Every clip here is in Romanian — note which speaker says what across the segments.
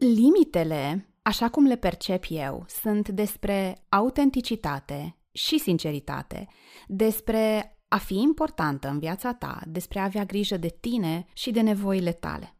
Speaker 1: Limitele, așa cum le percep eu, sunt despre autenticitate și sinceritate, despre a fi importantă în viața ta, despre a avea grijă de tine și de nevoile tale.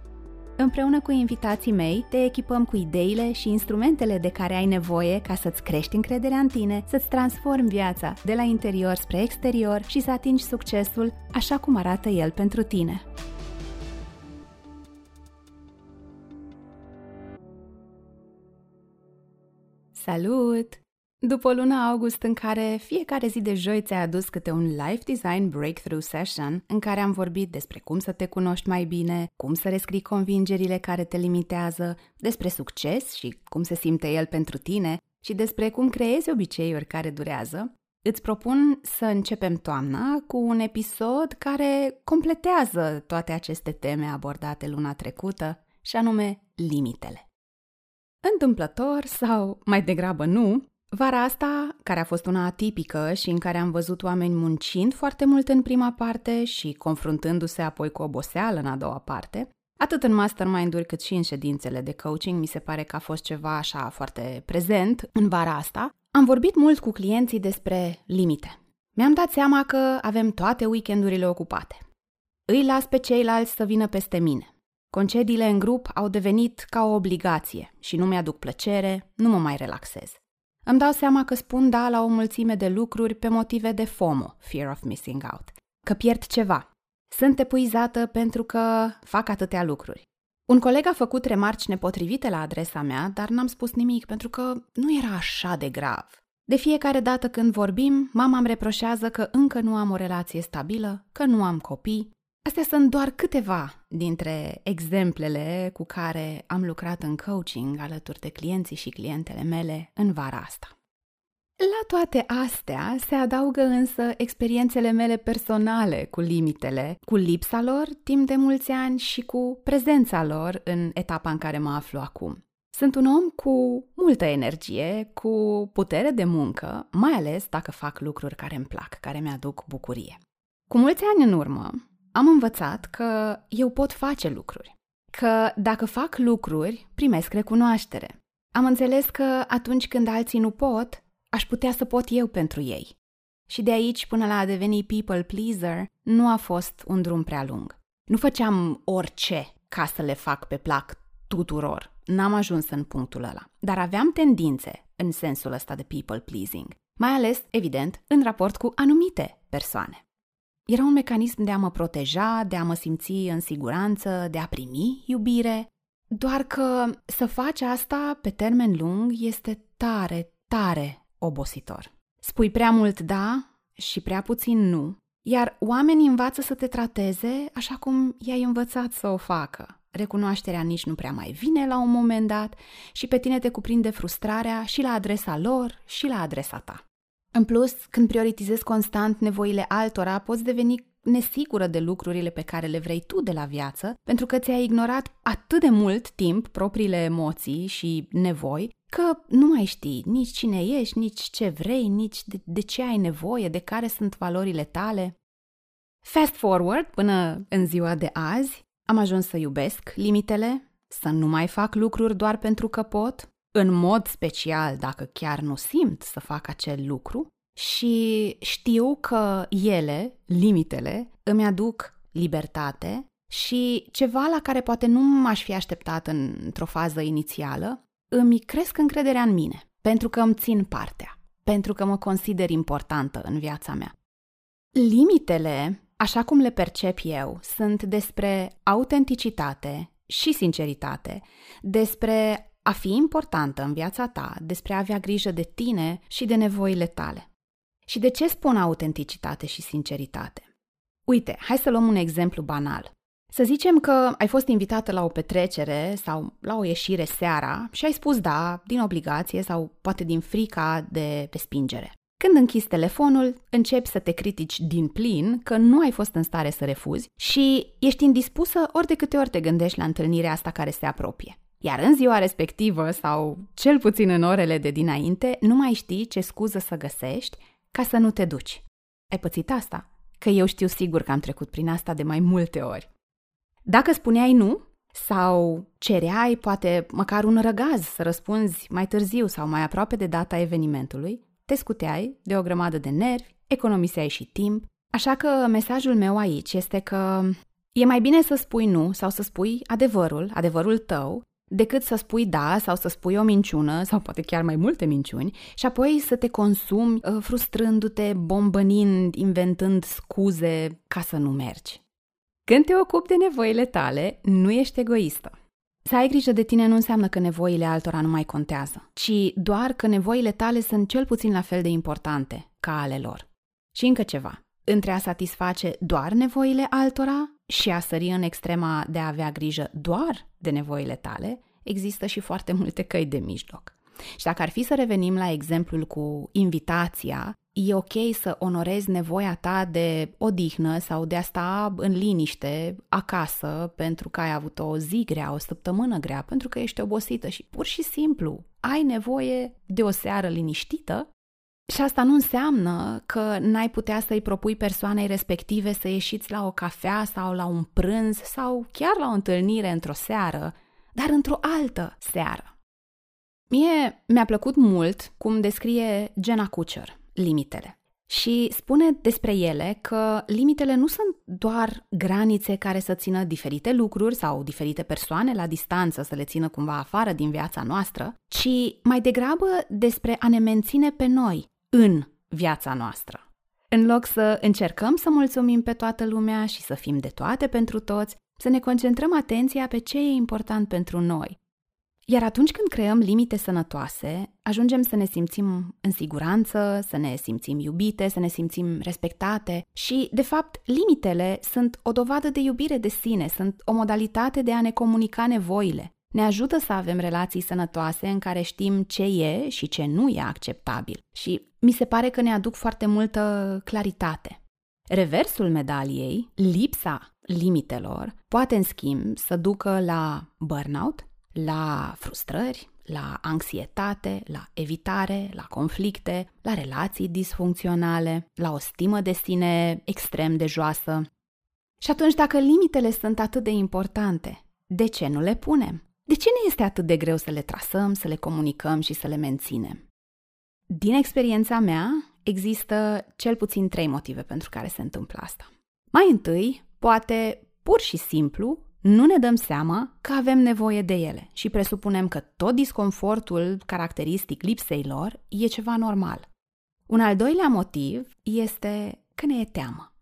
Speaker 1: Împreună cu invitații mei, te echipăm cu ideile și instrumentele de care ai nevoie ca să-ți crești încrederea în tine, să-ți transformi viața de la interior spre exterior și să atingi succesul așa cum arată el pentru tine. Salut! După luna august în care fiecare zi de joi ți-a adus câte un Life Design Breakthrough Session în care am vorbit despre cum să te cunoști mai bine, cum să rescrii convingerile care te limitează, despre succes și cum se simte el pentru tine și despre cum creezi obiceiuri care durează, îți propun să începem toamna cu un episod care completează toate aceste teme abordate luna trecută, și anume limitele. Întâmplător sau mai degrabă nu, Vara asta, care a fost una atipică și în care am văzut oameni muncind foarte mult în prima parte și confruntându-se apoi cu oboseală în a doua parte, atât în mastermind-uri cât și în ședințele de coaching, mi se pare că a fost ceva așa foarte prezent în vara asta, am vorbit mult cu clienții despre limite. Mi-am dat seama că avem toate weekendurile ocupate. Îi las pe ceilalți să vină peste mine. Concediile în grup au devenit ca o obligație și nu mi-aduc plăcere, nu mă mai relaxez. Îmi dau seama că spun da la o mulțime de lucruri pe motive de FOMO, Fear of Missing Out, că pierd ceva. Sunt epuizată pentru că fac atâtea lucruri. Un coleg a făcut remarci nepotrivite la adresa mea, dar n-am spus nimic pentru că nu era așa de grav. De fiecare dată când vorbim, mama îmi reproșează că încă nu am o relație stabilă, că nu am copii, Astea sunt doar câteva dintre exemplele cu care am lucrat în coaching alături de clienții și clientele mele în vara asta. La toate astea se adaugă însă experiențele mele personale cu limitele, cu lipsa lor timp de mulți ani și cu prezența lor în etapa în care mă aflu acum. Sunt un om cu multă energie, cu putere de muncă, mai ales dacă fac lucruri care îmi plac, care mi-aduc bucurie. Cu mulți ani în urmă, am învățat că eu pot face lucruri, că dacă fac lucruri, primesc recunoaștere. Am înțeles că atunci când alții nu pot, aș putea să pot eu pentru ei. Și de aici până la a deveni people pleaser, nu a fost un drum prea lung. Nu făceam orice ca să le fac pe plac tuturor. N-am ajuns în punctul ăla. Dar aveam tendințe în sensul ăsta de people pleasing. Mai ales, evident, în raport cu anumite persoane. Era un mecanism de a mă proteja, de a mă simți în siguranță, de a primi iubire. Doar că să faci asta pe termen lung este tare, tare obositor. Spui prea mult da și prea puțin nu, iar oamenii învață să te trateze așa cum i-ai învățat să o facă. Recunoașterea nici nu prea mai vine la un moment dat și pe tine te cuprinde frustrarea și la adresa lor și la adresa ta. În plus, când prioritizezi constant nevoile altora, poți deveni nesigură de lucrurile pe care le vrei tu de la viață, pentru că ți-ai ignorat atât de mult timp propriile emoții și nevoi, că nu mai știi nici cine ești, nici ce vrei, nici de, de ce ai nevoie, de care sunt valorile tale. Fast forward până în ziua de azi, am ajuns să iubesc limitele, să nu mai fac lucruri doar pentru că pot, în mod special dacă chiar nu simt să fac acel lucru și știu că ele, limitele, îmi aduc libertate și ceva la care poate nu m-aș fi așteptat într-o fază inițială, îmi cresc încrederea în mine, pentru că îmi țin partea, pentru că mă consider importantă în viața mea. Limitele, așa cum le percep eu, sunt despre autenticitate și sinceritate, despre a fi importantă în viața ta, despre a avea grijă de tine și de nevoile tale. Și de ce spun autenticitate și sinceritate? Uite, hai să luăm un exemplu banal. Să zicem că ai fost invitată la o petrecere sau la o ieșire seara și ai spus da, din obligație sau poate din frica de respingere. Când închizi telefonul, începi să te critici din plin că nu ai fost în stare să refuzi și ești indispusă ori de câte ori te gândești la întâlnirea asta care se apropie. Iar în ziua respectivă, sau cel puțin în orele de dinainte, nu mai știi ce scuză să găsești ca să nu te duci. Ai pățit asta? Că eu știu sigur că am trecut prin asta de mai multe ori. Dacă spuneai nu, sau cereai poate măcar un răgaz să răspunzi mai târziu sau mai aproape de data evenimentului, te scuteai de o grămadă de nervi, economiseai și timp, așa că mesajul meu aici este că e mai bine să spui nu sau să spui adevărul, adevărul tău, decât să spui da sau să spui o minciună sau poate chiar mai multe minciuni și apoi să te consumi uh, frustrându-te, bombănind, inventând scuze ca să nu mergi. Când te ocupi de nevoile tale, nu ești egoistă. Să ai grijă de tine nu înseamnă că nevoile altora nu mai contează, ci doar că nevoile tale sunt cel puțin la fel de importante ca ale lor. Și încă ceva. Între a satisface doar nevoile altora și a sări în extrema de a avea grijă doar de nevoile tale, există și foarte multe căi de mijloc. Și dacă ar fi să revenim la exemplul cu invitația, e ok să onorezi nevoia ta de odihnă sau de a sta în liniște acasă pentru că ai avut o zi grea, o săptămână grea, pentru că ești obosită și pur și simplu ai nevoie de o seară liniștită și asta nu înseamnă că n-ai putea să-i propui persoanei respective să ieșiți la o cafea sau la un prânz sau chiar la o întâlnire într-o seară, dar într-o altă seară. Mie mi-a plăcut mult cum descrie Jenna Kutcher limitele. Și spune despre ele că limitele nu sunt doar granițe care să țină diferite lucruri sau diferite persoane la distanță să le țină cumva afară din viața noastră, ci mai degrabă despre a ne menține pe noi în viața noastră. În loc să încercăm să mulțumim pe toată lumea și să fim de toate pentru toți, să ne concentrăm atenția pe ce e important pentru noi. Iar atunci când creăm limite sănătoase, ajungem să ne simțim în siguranță, să ne simțim iubite, să ne simțim respectate și, de fapt, limitele sunt o dovadă de iubire de sine, sunt o modalitate de a ne comunica nevoile. Ne ajută să avem relații sănătoase în care știm ce e și ce nu e acceptabil și mi se pare că ne aduc foarte multă claritate. Reversul medaliei, lipsa limitelor, poate în schimb să ducă la burnout, la frustrări, la anxietate, la evitare, la conflicte, la relații disfuncționale, la o stimă de sine extrem de joasă. Și atunci, dacă limitele sunt atât de importante, de ce nu le punem? De ce ne este atât de greu să le trasăm, să le comunicăm și să le menținem? Din experiența mea, există cel puțin trei motive pentru care se întâmplă asta. Mai întâi, poate pur și simplu nu ne dăm seama că avem nevoie de ele și presupunem că tot disconfortul caracteristic lipsei lor e ceva normal. Un al doilea motiv este că ne e teamă.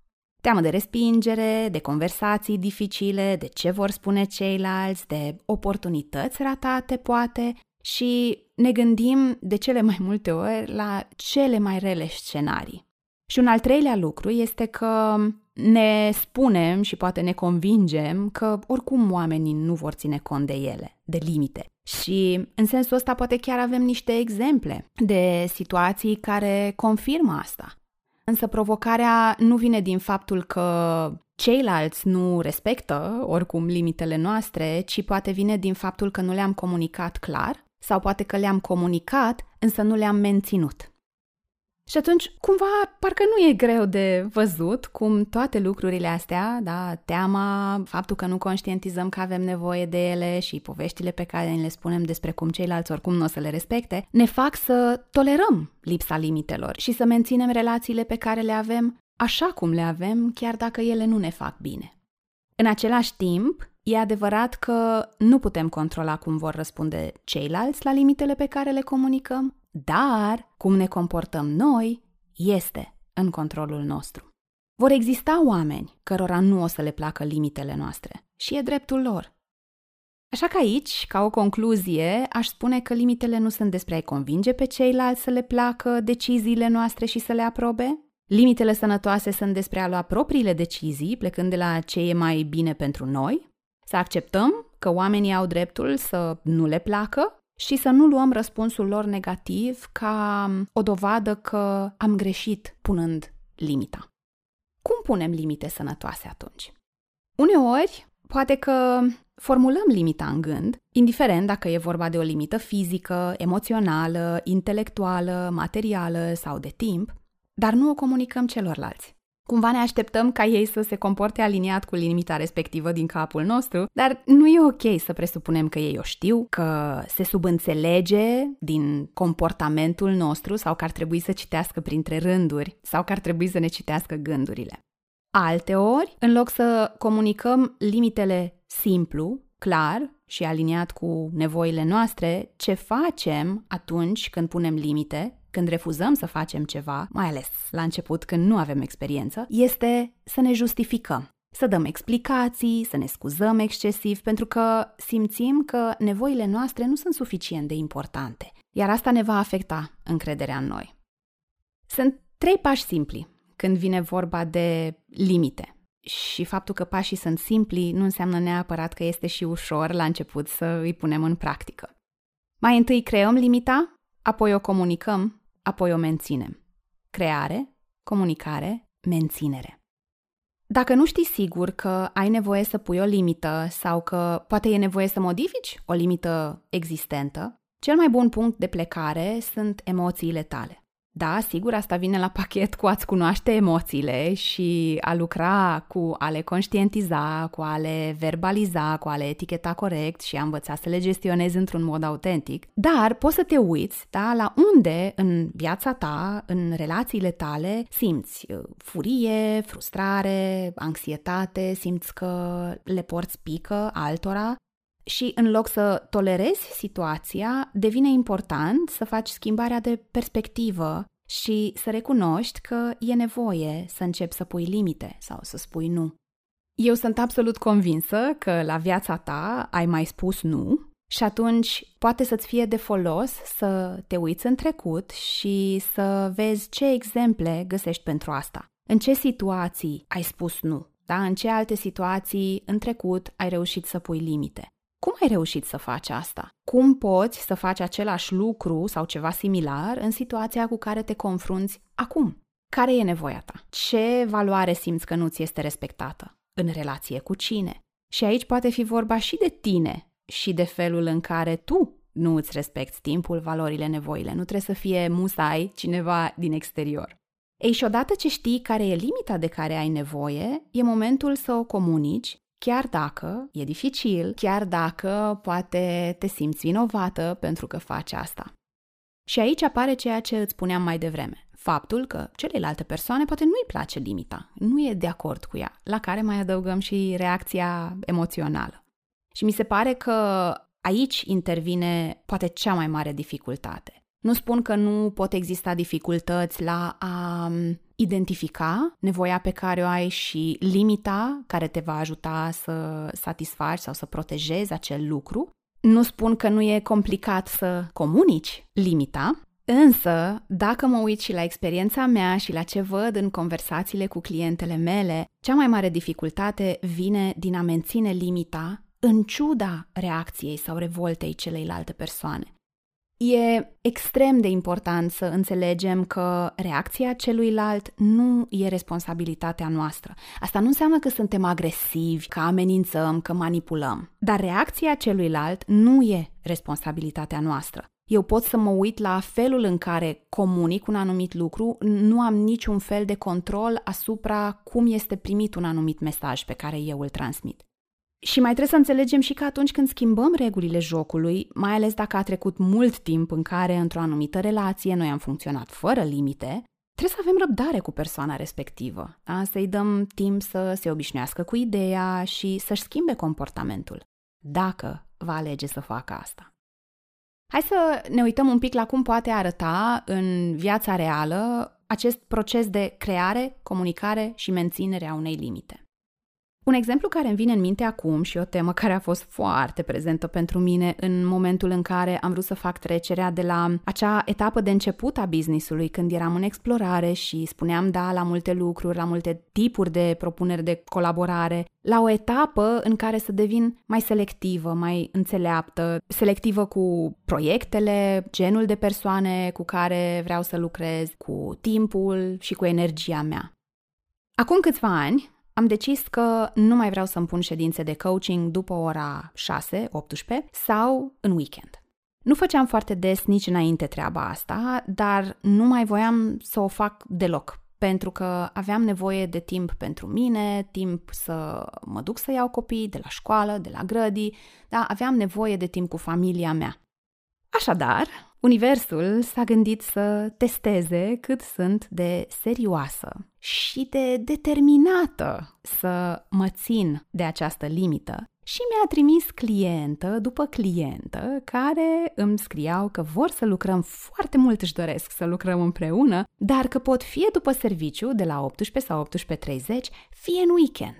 Speaker 1: Teamă de respingere, de conversații dificile, de ce vor spune ceilalți, de oportunități ratate, poate, și ne gândim de cele mai multe ori la cele mai rele scenarii. Și un al treilea lucru este că ne spunem și poate ne convingem că oricum oamenii nu vor ține cont de ele, de limite. Și în sensul ăsta poate chiar avem niște exemple de situații care confirmă asta. Însă provocarea nu vine din faptul că ceilalți nu respectă oricum limitele noastre, ci poate vine din faptul că nu le-am comunicat clar sau poate că le-am comunicat, însă nu le-am menținut. Și atunci, cumva, parcă nu e greu de văzut cum toate lucrurile astea, da, teama, faptul că nu conștientizăm că avem nevoie de ele și poveștile pe care le spunem despre cum ceilalți oricum nu o să le respecte, ne fac să tolerăm lipsa limitelor și să menținem relațiile pe care le avem așa cum le avem, chiar dacă ele nu ne fac bine. În același timp, e adevărat că nu putem controla cum vor răspunde ceilalți la limitele pe care le comunicăm, dar cum ne comportăm noi este în controlul nostru. Vor exista oameni cărora nu o să le placă limitele noastre și e dreptul lor. Așa că aici, ca o concluzie, aș spune că limitele nu sunt despre a-i convinge pe ceilalți să le placă deciziile noastre și să le aprobe, Limitele sănătoase sunt despre a lua propriile decizii, plecând de la ce e mai bine pentru noi, să acceptăm că oamenii au dreptul să nu le placă și să nu luăm răspunsul lor negativ ca o dovadă că am greșit punând limita. Cum punem limite sănătoase atunci? Uneori, poate că formulăm limita în gând, indiferent dacă e vorba de o limită fizică, emoțională, intelectuală, materială sau de timp, dar nu o comunicăm celorlalți. Cumva ne așteptăm ca ei să se comporte aliniat cu limita respectivă din capul nostru, dar nu e ok să presupunem că ei o știu, că se subînțelege din comportamentul nostru sau că ar trebui să citească printre rânduri sau că ar trebui să ne citească gândurile. Alte ori, în loc să comunicăm limitele simplu, clar și aliniat cu nevoile noastre, ce facem atunci când punem limite când refuzăm să facem ceva, mai ales la început când nu avem experiență, este să ne justificăm. Să dăm explicații, să ne scuzăm excesiv, pentru că simțim că nevoile noastre nu sunt suficient de importante, iar asta ne va afecta încrederea în noi. Sunt trei pași simpli când vine vorba de limite. Și faptul că pașii sunt simpli nu înseamnă neapărat că este și ușor la început să îi punem în practică. Mai întâi creăm limita, apoi o comunicăm apoi o menținem. Creare, comunicare, menținere. Dacă nu știi sigur că ai nevoie să pui o limită sau că poate e nevoie să modifici o limită existentă, cel mai bun punct de plecare sunt emoțiile tale. Da, sigur, asta vine la pachet cu a-ți cunoaște emoțiile și a lucra cu a le conștientiza, cu a le verbaliza, cu a le eticheta corect și a învăța să le gestionezi într-un mod autentic. Dar poți să te uiți da, la unde în viața ta, în relațiile tale, simți uh, furie, frustrare, anxietate, simți că le porți pică altora și în loc să tolerezi situația, devine important să faci schimbarea de perspectivă și să recunoști că e nevoie să începi să pui limite sau să spui nu. Eu sunt absolut convinsă că la viața ta ai mai spus nu și atunci poate să-ți fie de folos să te uiți în trecut și să vezi ce exemple găsești pentru asta. În ce situații ai spus nu? Da? În ce alte situații în trecut ai reușit să pui limite? Cum ai reușit să faci asta? Cum poți să faci același lucru sau ceva similar în situația cu care te confrunți acum? Care e nevoia ta? Ce valoare simți că nu ți este respectată? În relație cu cine? Și aici poate fi vorba și de tine și de felul în care tu nu îți respecti timpul, valorile, nevoile. Nu trebuie să fie musai cineva din exterior. Ei, și odată ce știi care e limita de care ai nevoie, e momentul să o comunici chiar dacă e dificil, chiar dacă poate te simți vinovată pentru că faci asta. Și aici apare ceea ce îți spuneam mai devreme. Faptul că celelalte persoane poate nu-i place limita, nu e de acord cu ea, la care mai adăugăm și reacția emoțională. Și mi se pare că aici intervine poate cea mai mare dificultate. Nu spun că nu pot exista dificultăți la a identifica nevoia pe care o ai și limita care te va ajuta să satisfaci sau să protejezi acel lucru. Nu spun că nu e complicat să comunici limita, însă dacă mă uit și la experiența mea și la ce văd în conversațiile cu clientele mele, cea mai mare dificultate vine din a menține limita în ciuda reacției sau revoltei celeilalte persoane. E extrem de important să înțelegem că reacția celuilalt nu e responsabilitatea noastră. Asta nu înseamnă că suntem agresivi, că amenințăm, că manipulăm. Dar reacția celuilalt nu e responsabilitatea noastră. Eu pot să mă uit la felul în care comunic un anumit lucru, nu am niciun fel de control asupra cum este primit un anumit mesaj pe care eu îl transmit. Și mai trebuie să înțelegem și că atunci când schimbăm regulile jocului, mai ales dacă a trecut mult timp în care, într-o anumită relație, noi am funcționat fără limite, trebuie să avem răbdare cu persoana respectivă, da? să-i dăm timp să se obișnuiască cu ideea și să-și schimbe comportamentul, dacă va alege să facă asta. Hai să ne uităm un pic la cum poate arăta în viața reală acest proces de creare, comunicare și menținere a unei limite. Un exemplu care îmi vine în minte acum și o temă care a fost foarte prezentă pentru mine în momentul în care am vrut să fac trecerea de la acea etapă de început a businessului, când eram în explorare și spuneam da la multe lucruri, la multe tipuri de propuneri de colaborare, la o etapă în care să devin mai selectivă, mai înțeleaptă, selectivă cu proiectele, genul de persoane cu care vreau să lucrez, cu timpul și cu energia mea. Acum câțiva ani, am decis că nu mai vreau să-mi pun ședințe de coaching după ora 6-18 sau în weekend. Nu făceam foarte des nici înainte treaba asta, dar nu mai voiam să o fac deloc, pentru că aveam nevoie de timp pentru mine, timp să mă duc să iau copii de la școală, de la grădii, da, aveam nevoie de timp cu familia mea. Așadar, Universul s-a gândit să testeze cât sunt de serioasă și de determinată să mă țin de această limită și mi-a trimis clientă după clientă care îmi scriau că vor să lucrăm foarte mult, își doresc să lucrăm împreună, dar că pot fie după serviciu de la 18 sau 18.30, fie în weekend.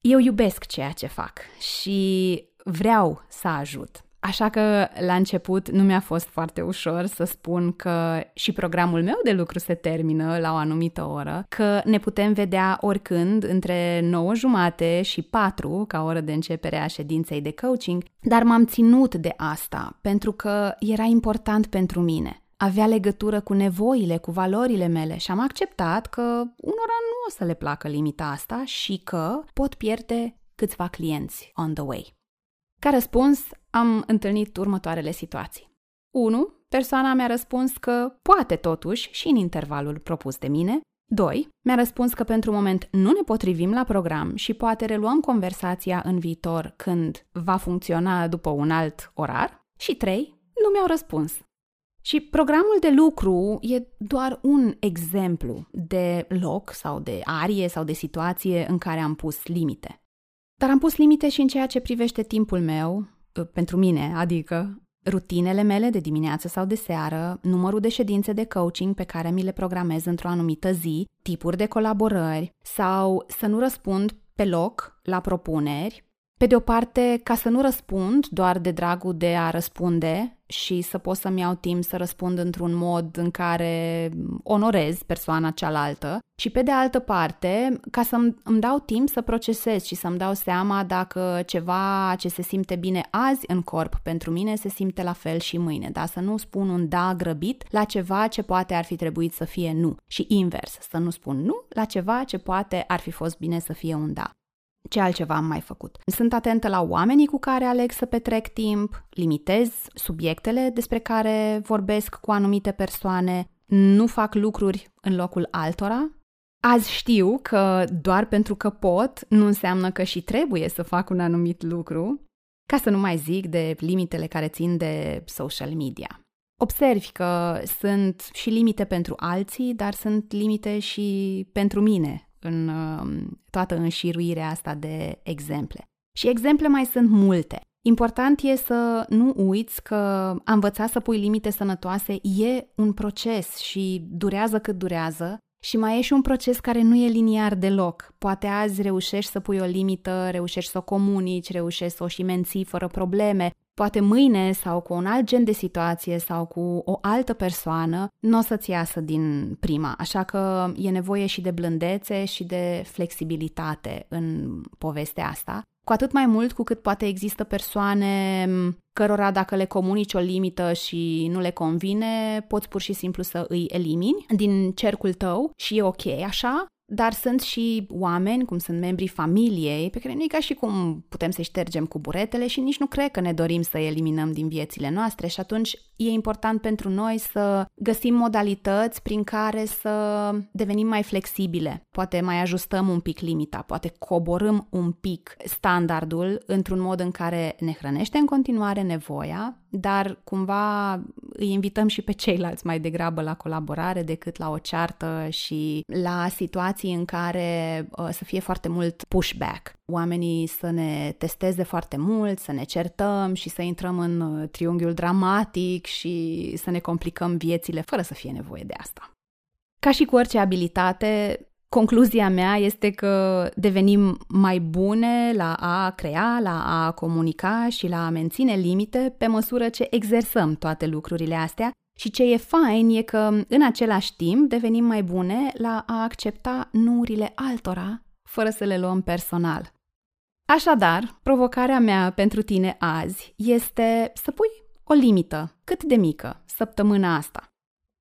Speaker 1: Eu iubesc ceea ce fac și vreau să ajut. Așa că la început nu mi-a fost foarte ușor să spun că și programul meu de lucru se termină la o anumită oră, că ne putem vedea oricând între 9 jumate și 4 ca oră de începere a ședinței de coaching, dar m-am ținut de asta pentru că era important pentru mine avea legătură cu nevoile, cu valorile mele și am acceptat că unora nu o să le placă limita asta și că pot pierde câțiva clienți on the way. Ca răspuns, am întâlnit următoarele situații. 1. Persoana mi-a răspuns că poate totuși și în intervalul propus de mine. 2. Mi-a răspuns că pentru moment nu ne potrivim la program și poate reluăm conversația în viitor când va funcționa după un alt orar. Și 3. Nu mi-au răspuns. Și programul de lucru e doar un exemplu de loc sau de arie sau de situație în care am pus limite. Dar am pus limite și în ceea ce privește timpul meu, ă, pentru mine, adică rutinele mele de dimineață sau de seară, numărul de ședințe de coaching pe care mi le programez într-o anumită zi, tipuri de colaborări sau să nu răspund pe loc la propuneri pe de o parte, ca să nu răspund doar de dragul de a răspunde și să pot să-mi iau timp să răspund într-un mod în care onorez persoana cealaltă și pe de altă parte, ca să îmi dau timp să procesez și să-mi dau seama dacă ceva ce se simte bine azi în corp pentru mine se simte la fel și mâine, da? Să nu spun un da grăbit la ceva ce poate ar fi trebuit să fie nu și invers, să nu spun nu la ceva ce poate ar fi fost bine să fie un da. Ce altceva am mai făcut? Sunt atentă la oamenii cu care aleg să petrec timp, limitez subiectele despre care vorbesc cu anumite persoane, nu fac lucruri în locul altora. Azi știu că doar pentru că pot nu înseamnă că și trebuie să fac un anumit lucru, ca să nu mai zic de limitele care țin de social media. Observi că sunt și limite pentru alții, dar sunt limite și pentru mine în um, toată înșiruirea asta de exemple. Și exemple mai sunt multe. Important e să nu uiți că a învăța să pui limite sănătoase e un proces și durează cât durează și mai e și un proces care nu e liniar deloc. Poate azi reușești să pui o limită, reușești să o comunici, reușești să o și menții fără probleme, Poate mâine sau cu un alt gen de situație sau cu o altă persoană nu o să-ți iasă din prima, așa că e nevoie și de blândețe și de flexibilitate în povestea asta. Cu atât mai mult cu cât poate există persoane cărora dacă le comunici o limită și nu le convine, poți pur și simplu să îi elimini din cercul tău și e ok așa, dar sunt și oameni, cum sunt membrii familiei, pe care nu e ca și cum putem să-i ștergem cu buretele și nici nu cred că ne dorim să eliminăm din viețile noastre și atunci e important pentru noi să găsim modalități prin care să devenim mai flexibile. Poate mai ajustăm un pic limita, poate coborâm un pic standardul într-un mod în care ne hrănește în continuare nevoia, dar cumva îi invităm și pe ceilalți mai degrabă la colaborare decât la o ceartă și la situații în care uh, să fie foarte mult pushback. Oamenii să ne testeze foarte mult, să ne certăm și să intrăm în uh, triunghiul dramatic și să ne complicăm viețile fără să fie nevoie de asta. Ca și cu orice abilitate, Concluzia mea este că devenim mai bune la a crea, la a comunica și la a menține limite pe măsură ce exersăm toate lucrurile astea și ce e fain e că în același timp devenim mai bune la a accepta nurile altora fără să le luăm personal. Așadar, provocarea mea pentru tine azi este să pui o limită cât de mică săptămâna asta.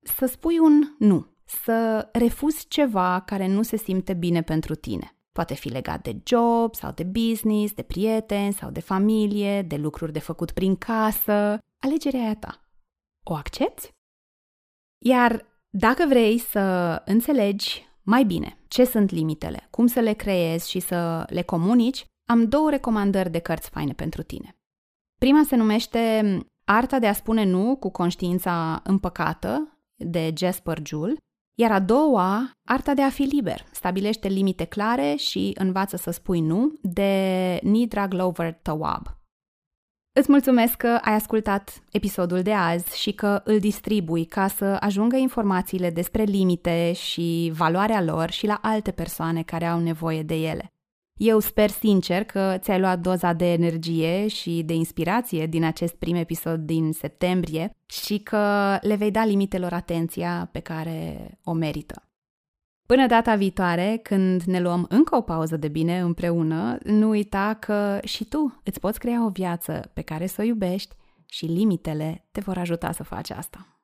Speaker 1: Să spui un nu să refuzi ceva care nu se simte bine pentru tine. Poate fi legat de job sau de business, de prieteni sau de familie, de lucruri de făcut prin casă. Alegerea e ta. O accepti? Iar dacă vrei să înțelegi mai bine ce sunt limitele, cum să le creezi și să le comunici, am două recomandări de cărți faine pentru tine. Prima se numește Arta de a spune nu cu conștiința împăcată de Jasper Joule iar a doua, arta de a fi liber, stabilește limite clare și învață să spui nu, de Nidra Glover Tawab. Îți mulțumesc că ai ascultat episodul de azi și că îl distribui ca să ajungă informațiile despre limite și valoarea lor și la alte persoane care au nevoie de ele. Eu sper sincer că ți-ai luat doza de energie și de inspirație din acest prim episod din septembrie și că le vei da limitelor atenția pe care o merită. Până data viitoare, când ne luăm încă o pauză de bine împreună, nu uita că și tu îți poți crea o viață pe care să o iubești și limitele te vor ajuta să faci asta.